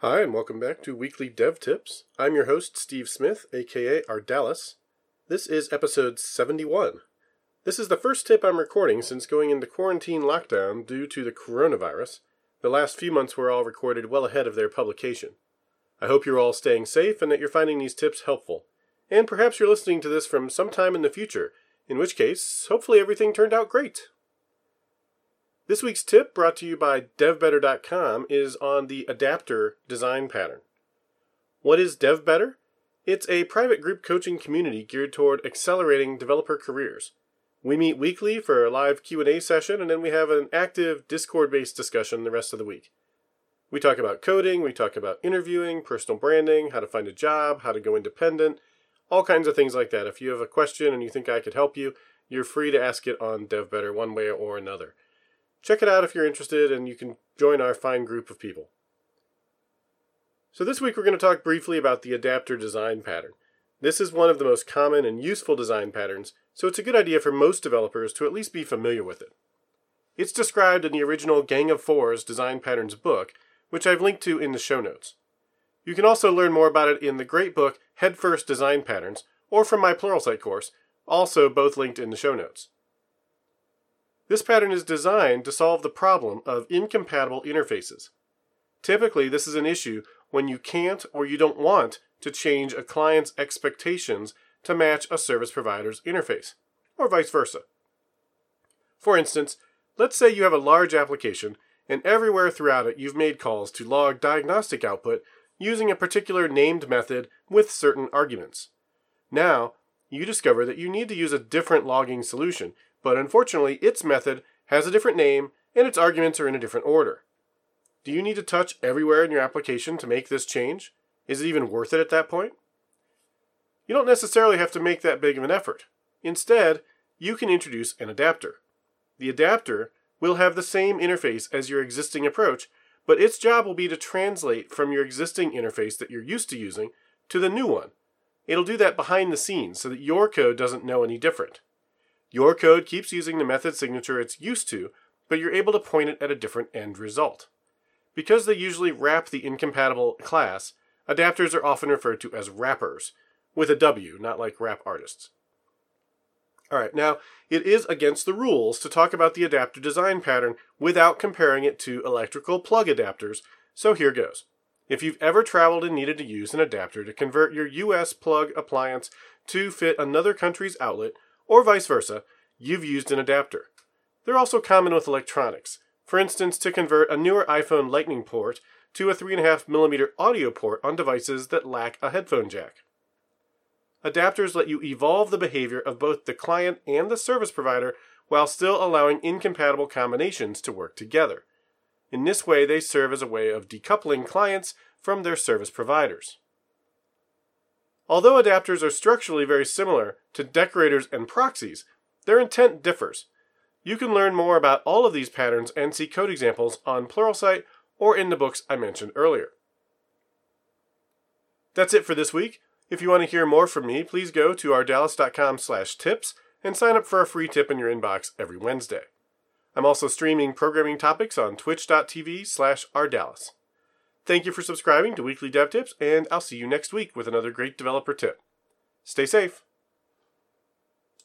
Hi, and welcome back to Weekly Dev Tips. I'm your host, Steve Smith, aka Ardalis. This is episode 71. This is the first tip I'm recording since going into quarantine lockdown due to the coronavirus. The last few months were all recorded well ahead of their publication. I hope you're all staying safe and that you're finding these tips helpful. And perhaps you're listening to this from some time in the future, in which case, hopefully everything turned out great. This week's tip, brought to you by DevBetter.com, is on the adapter design pattern. What is DevBetter? It's a private group coaching community geared toward accelerating developer careers. We meet weekly for a live Q&A session and then we have an active Discord-based discussion the rest of the week. We talk about coding, we talk about interviewing, personal branding, how to find a job, how to go independent, all kinds of things like that. If you have a question and you think I could help you, you're free to ask it on DevBetter one way or another. Check it out if you're interested, and you can join our fine group of people. So, this week we're going to talk briefly about the adapter design pattern. This is one of the most common and useful design patterns, so it's a good idea for most developers to at least be familiar with it. It's described in the original Gang of Fours Design Patterns book, which I've linked to in the show notes. You can also learn more about it in the great book Headfirst Design Patterns, or from my Pluralsight course, also both linked in the show notes. This pattern is designed to solve the problem of incompatible interfaces. Typically, this is an issue when you can't or you don't want to change a client's expectations to match a service provider's interface, or vice versa. For instance, let's say you have a large application and everywhere throughout it you've made calls to log diagnostic output using a particular named method with certain arguments. Now, you discover that you need to use a different logging solution but unfortunately, its method has a different name and its arguments are in a different order. Do you need to touch everywhere in your application to make this change? Is it even worth it at that point? You don't necessarily have to make that big of an effort. Instead, you can introduce an adapter. The adapter will have the same interface as your existing approach, but its job will be to translate from your existing interface that you're used to using to the new one. It'll do that behind the scenes so that your code doesn't know any different. Your code keeps using the method signature it's used to, but you're able to point it at a different end result. Because they usually wrap the incompatible class, adapters are often referred to as wrappers, with a W, not like rap artists. Alright, now, it is against the rules to talk about the adapter design pattern without comparing it to electrical plug adapters, so here goes. If you've ever traveled and needed to use an adapter to convert your US plug appliance to fit another country's outlet, or vice versa, you've used an adapter. They're also common with electronics. For instance, to convert a newer iPhone Lightning port to a 3.5mm audio port on devices that lack a headphone jack. Adapters let you evolve the behavior of both the client and the service provider while still allowing incompatible combinations to work together. In this way, they serve as a way of decoupling clients from their service providers. Although adapters are structurally very similar to decorators and proxies, their intent differs. You can learn more about all of these patterns and see code examples on Pluralsight or in the books I mentioned earlier. That's it for this week. If you want to hear more from me, please go to ardalis.com slash tips and sign up for a free tip in your inbox every Wednesday. I'm also streaming programming topics on twitch.tv slash ardalis. Thank you for subscribing to Weekly Dev Tips, and I'll see you next week with another great developer tip. Stay safe.